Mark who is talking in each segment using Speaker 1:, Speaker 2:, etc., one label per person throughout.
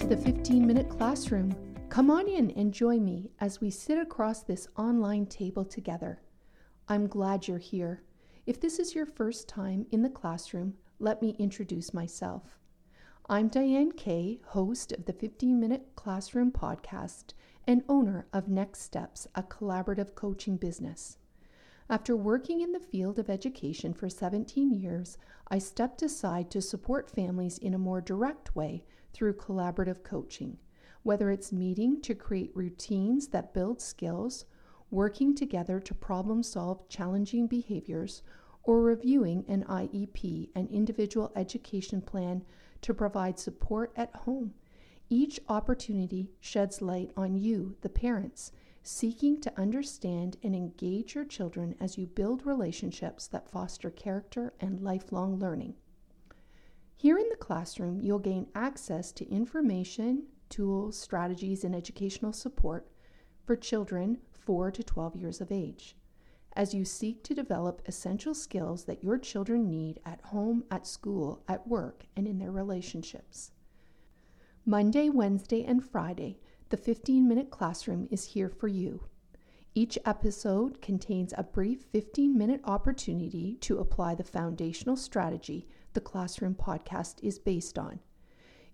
Speaker 1: to the 15 minute classroom. Come on in and join me as we sit across this online table together. I'm glad you're here. If this is your first time in the classroom, let me introduce myself. I'm Diane Kay, host of the 15 Minute Classroom podcast and owner of Next Steps, a collaborative coaching business. After working in the field of education for 17 years, I stepped aside to support families in a more direct way through collaborative coaching, whether it's meeting to create routines that build skills, working together to problem solve challenging behaviors, or reviewing an IEP, an individual education plan, to provide support at home. Each opportunity sheds light on you, the parents, seeking to understand and engage your children as you build relationships that foster character and lifelong learning. Here in the classroom, you'll gain access to information, tools, strategies, and educational support for children 4 to 12 years of age as you seek to develop essential skills that your children need at home, at school, at work, and in their relationships. Monday, Wednesday, and Friday, the 15 minute classroom is here for you. Each episode contains a brief 15 minute opportunity to apply the foundational strategy the Classroom podcast is based on.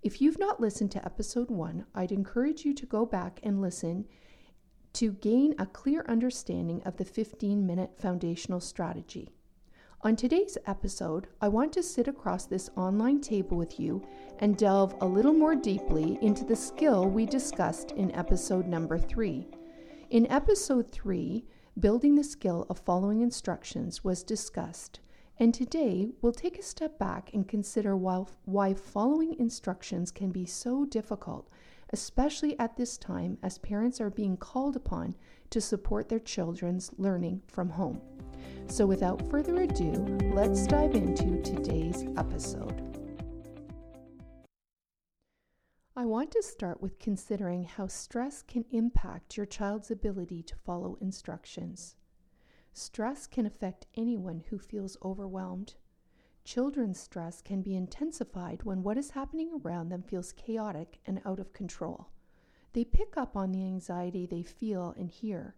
Speaker 1: If you've not listened to episode one, I'd encourage you to go back and listen to gain a clear understanding of the 15 minute foundational strategy. On today's episode, I want to sit across this online table with you and delve a little more deeply into the skill we discussed in episode number three. In episode three, building the skill of following instructions was discussed, and today we'll take a step back and consider why, following instructions can be so difficult, especially at this time as parents are being called upon to support their children's learning from home. So, without further ado, let's dive into today's episode. I want to start with considering how stress can impact your child's ability to follow instructions. Stress can affect anyone who feels overwhelmed. Children's stress can be intensified when what is happening around them feels chaotic and out of control. They pick up on the anxiety they feel and hear.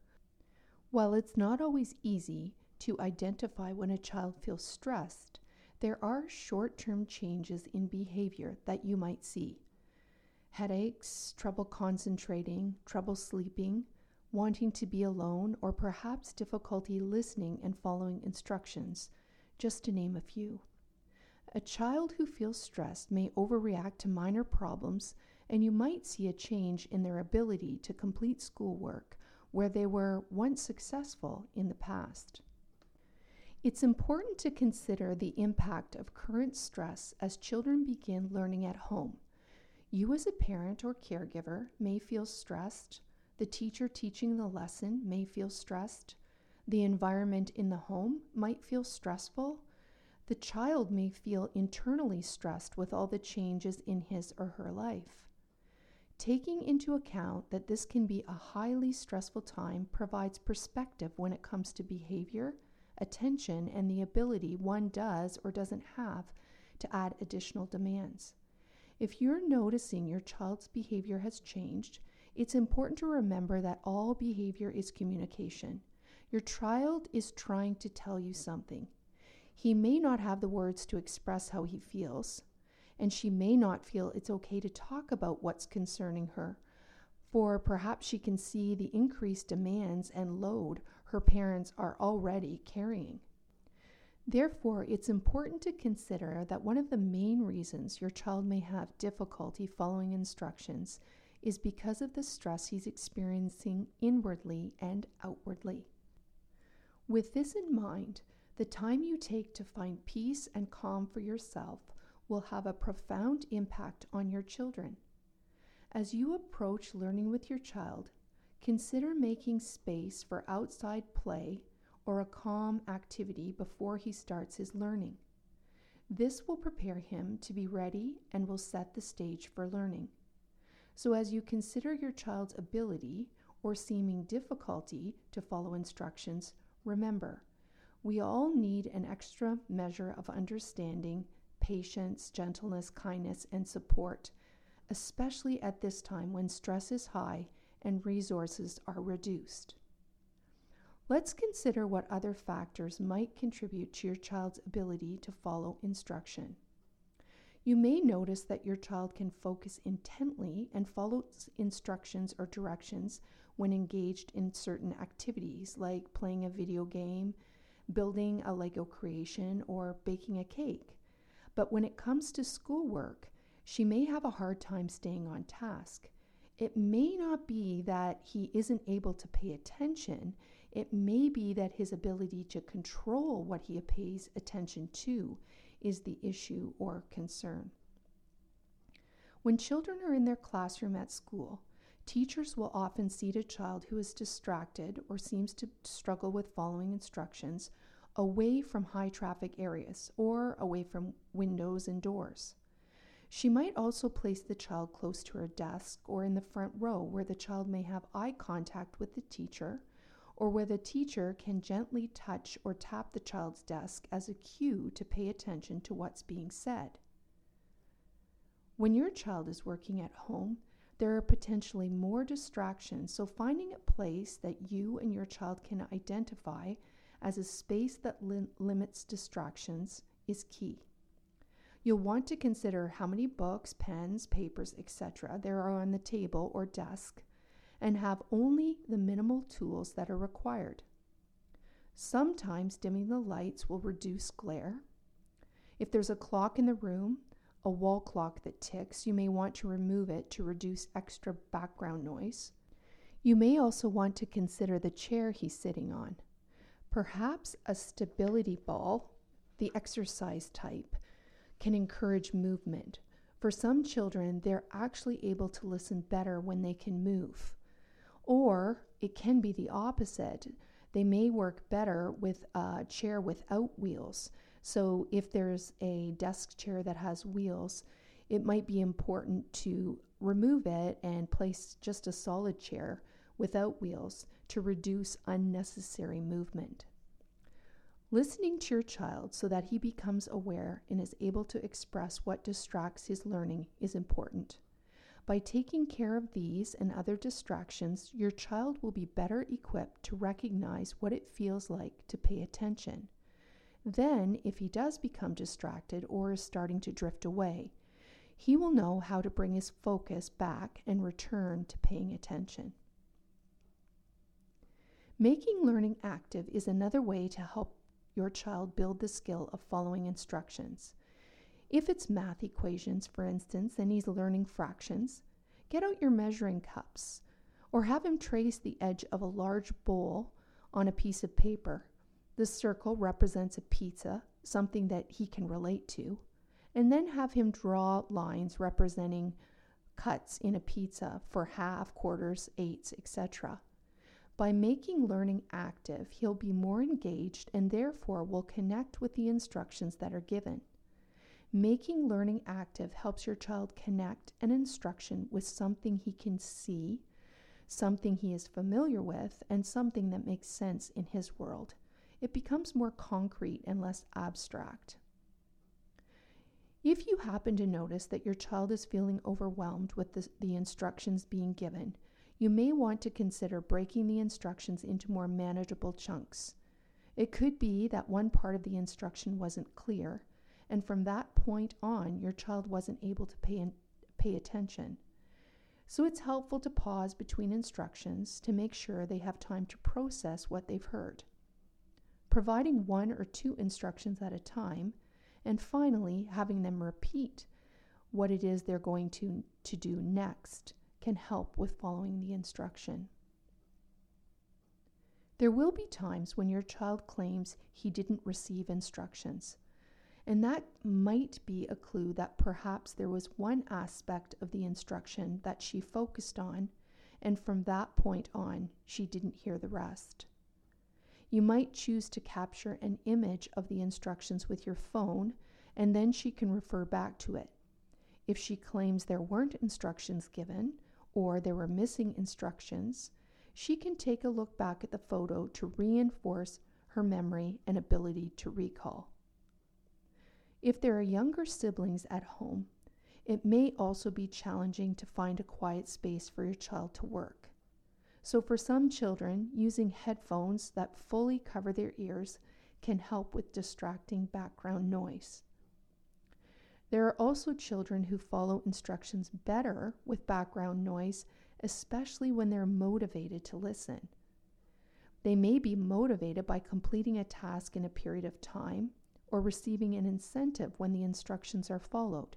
Speaker 1: While it's not always easy, to identify when a child feels stressed, there are short term changes in behavior that you might see headaches, trouble concentrating, trouble sleeping, wanting to be alone, or perhaps difficulty listening and following instructions, just to name a few. A child who feels stressed may overreact to minor problems, and you might see a change in their ability to complete schoolwork where they were once successful in the past. It's important to consider the impact of current stress as children begin learning at home. You, as a parent or caregiver, may feel stressed. The teacher teaching the lesson may feel stressed. The environment in the home might feel stressful. The child may feel internally stressed with all the changes in his or her life. Taking into account that this can be a highly stressful time provides perspective when it comes to behavior attention, and the ability one does or doesn't have to add additional demands. If you're noticing your child's behavior has changed, it's important to remember that all behavior is communication. Your child is trying to tell you something. He may not have the words to express how he feels, and she may not feel it's okay to talk about what's concerning her, for perhaps she can see the increased demands and load her parents are already carrying. Therefore, it's important to consider that one of the main reasons your child may have difficulty following instructions is because of the stress he's experiencing inwardly and outwardly. With this in mind, the time you take to find peace and calm for yourself will have a profound impact on your children. As you approach learning with your child, Consider making space for outside play or a calm activity before he starts his learning. This will prepare him to be ready and will set the stage for learning. So, as you consider your child's ability or seeming difficulty to follow instructions, remember we all need an extra measure of understanding, patience, gentleness, kindness, and support especially at this time when stress is high and resources are reduced. Let's consider what other factors might contribute to your child's ability to follow instruction. You may notice that your child can focus intently and follow instructions or directions when engaged in certain activities like playing a video game, building a Lego creation, or baking a cake. But when it comes to schoolwork, she may have a hard time staying on task. It may not be that he isn't able to pay attention, it may be that his ability to control what he pays attention to is the issue or concern. When children are in their classroom at school, teachers will often seat a child who is distracted or seems to struggle with following instructions away from high traffic areas or away from windows and doors. She might also place the child close to her desk or in the front row where the child may have eye contact with the teacher or where the teacher can gently touch or tap the child's desk as a cue to pay attention to what's being said. When your child is working at home, there are potentially more distractions, so finding a place that you and your child can identify as a space that lim- limits distractions is key. You'll want to consider how many books, pens, papers, etc. there are on the table or desk and have only the minimal tools that are required. Sometimes dimming the lights will reduce glare. If there's a clock in the room, a wall clock that ticks, you may want to remove it to reduce extra background noise. You may also want to consider the chair he's sitting on. Perhaps a stability ball, the exercise type, can encourage movement. For some children, they're actually able to listen better when they can move. Or it can be the opposite. They may work better with a chair without wheels. So if there's a desk chair that has wheels, it might be important to remove it and place just a solid chair without wheels to reduce unnecessary movement. Listening to your child so that he becomes aware and is able to express what distracts his learning is important. By taking care of these and other distractions, your child will be better equipped to recognize what it feels like to pay attention. Then, if he does become distracted or is starting to drift away, he will know how to bring his focus back and return to paying attention. Making learning active is another way to help your child build the skill of following instructions. If it's math equations, for instance, and he's learning fractions, get out your measuring cups or have him trace the edge of a large bowl on a piece of paper. The circle represents a pizza, something that he can relate to, and then have him draw lines representing cuts in a pizza for half, quarters, eighths, etc. By making learning active, he'll be more engaged and therefore will connect with the instructions that are given. Making learning active helps your child connect an instruction with something he can see, something he is familiar with, and something that makes sense in his world. It becomes more concrete and less abstract. If you happen to notice that your child is feeling overwhelmed with the, the, instructions being given, you may want to consider breaking the instructions into more manageable chunks. It could be that one part of the instruction wasn't clear, and from that point on, your child wasn't able to pay, in, pay attention. So it's helpful to pause between instructions to make sure they have time to process what they've heard. Providing one or two instructions at a time, and finally having them repeat what it is they're going to, to do next can help with following the instruction. There will be times when your child claims he didn't receive instructions. And that might be a clue that perhaps there was one aspect of the instruction that she focused on, and from that point on, she didn't hear the rest. You might choose to capture an image of the instructions with your phone, and then she can refer back to it. If she claims there weren't instructions given, or there were missing instructions, she can take a look back at the photo to reinforce her memory and ability to recall. If there are younger siblings at home, it may also be challenging to find a quiet space for your child to work. So, for some children, using headphones that fully cover their ears can help with distracting background noise. There are also children who follow instructions better with background noise, especially when they're motivated to listen. They may be motivated by completing a task in a period of time or receiving an incentive when the instructions are followed.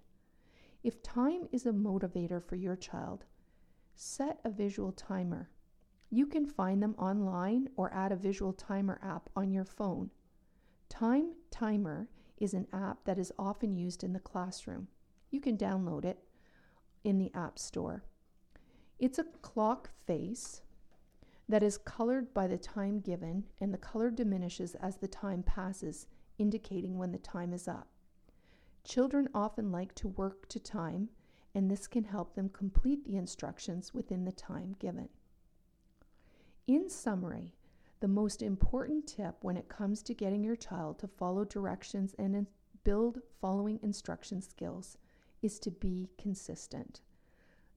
Speaker 1: If time is a motivator for your child, set a visual timer. You can find them online or add a visual timer app on your phone. Time Timer is an app that is often used in the classroom. You can download it in the App Store. It's a clock face that is colored by the time given, and the color diminishes as the time passes, indicating when the time is up. Children often like to work to time, and this can help them complete the instructions within the time given. In summary, the most important tip when it comes to getting your child to follow directions and build following instruction skills is to be consistent.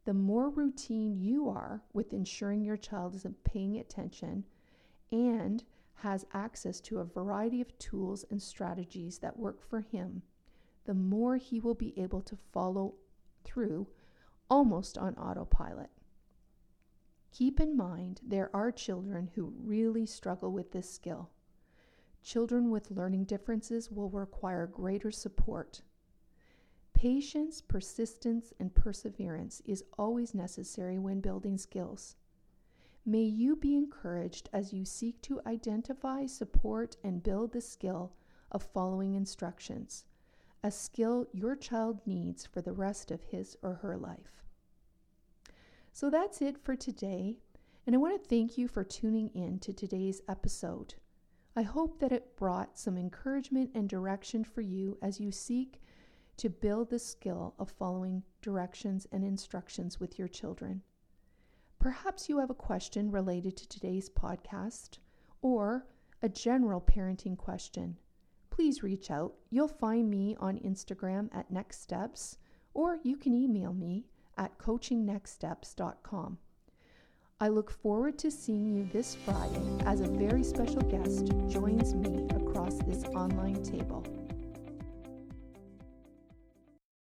Speaker 1: The more routine you are with ensuring your child is paying attention and has access to a variety of tools and strategies that work for him, the more he will be able to follow through almost on autopilot. Keep in mind there are children who really struggle with this skill. Children with learning differences will require greater support. Patience, persistence, and perseverance is always necessary when building skills. May you be encouraged as you seek to identify, support, and build the skill of following instructions, a skill your child needs for the rest of his or her life. So that's it for today, and I want to thank you for tuning in to today's episode. I hope that it brought some encouragement and direction for you as you seek to build the skill of following directions and instructions with your children. Perhaps you have a question related to today's podcast or a general parenting question. Please reach out. You'll find me on Instagram at Next Steps, or you can email me at coachingnextsteps.com. I look forward to seeing you this Friday as a very special guest joins me across this online table.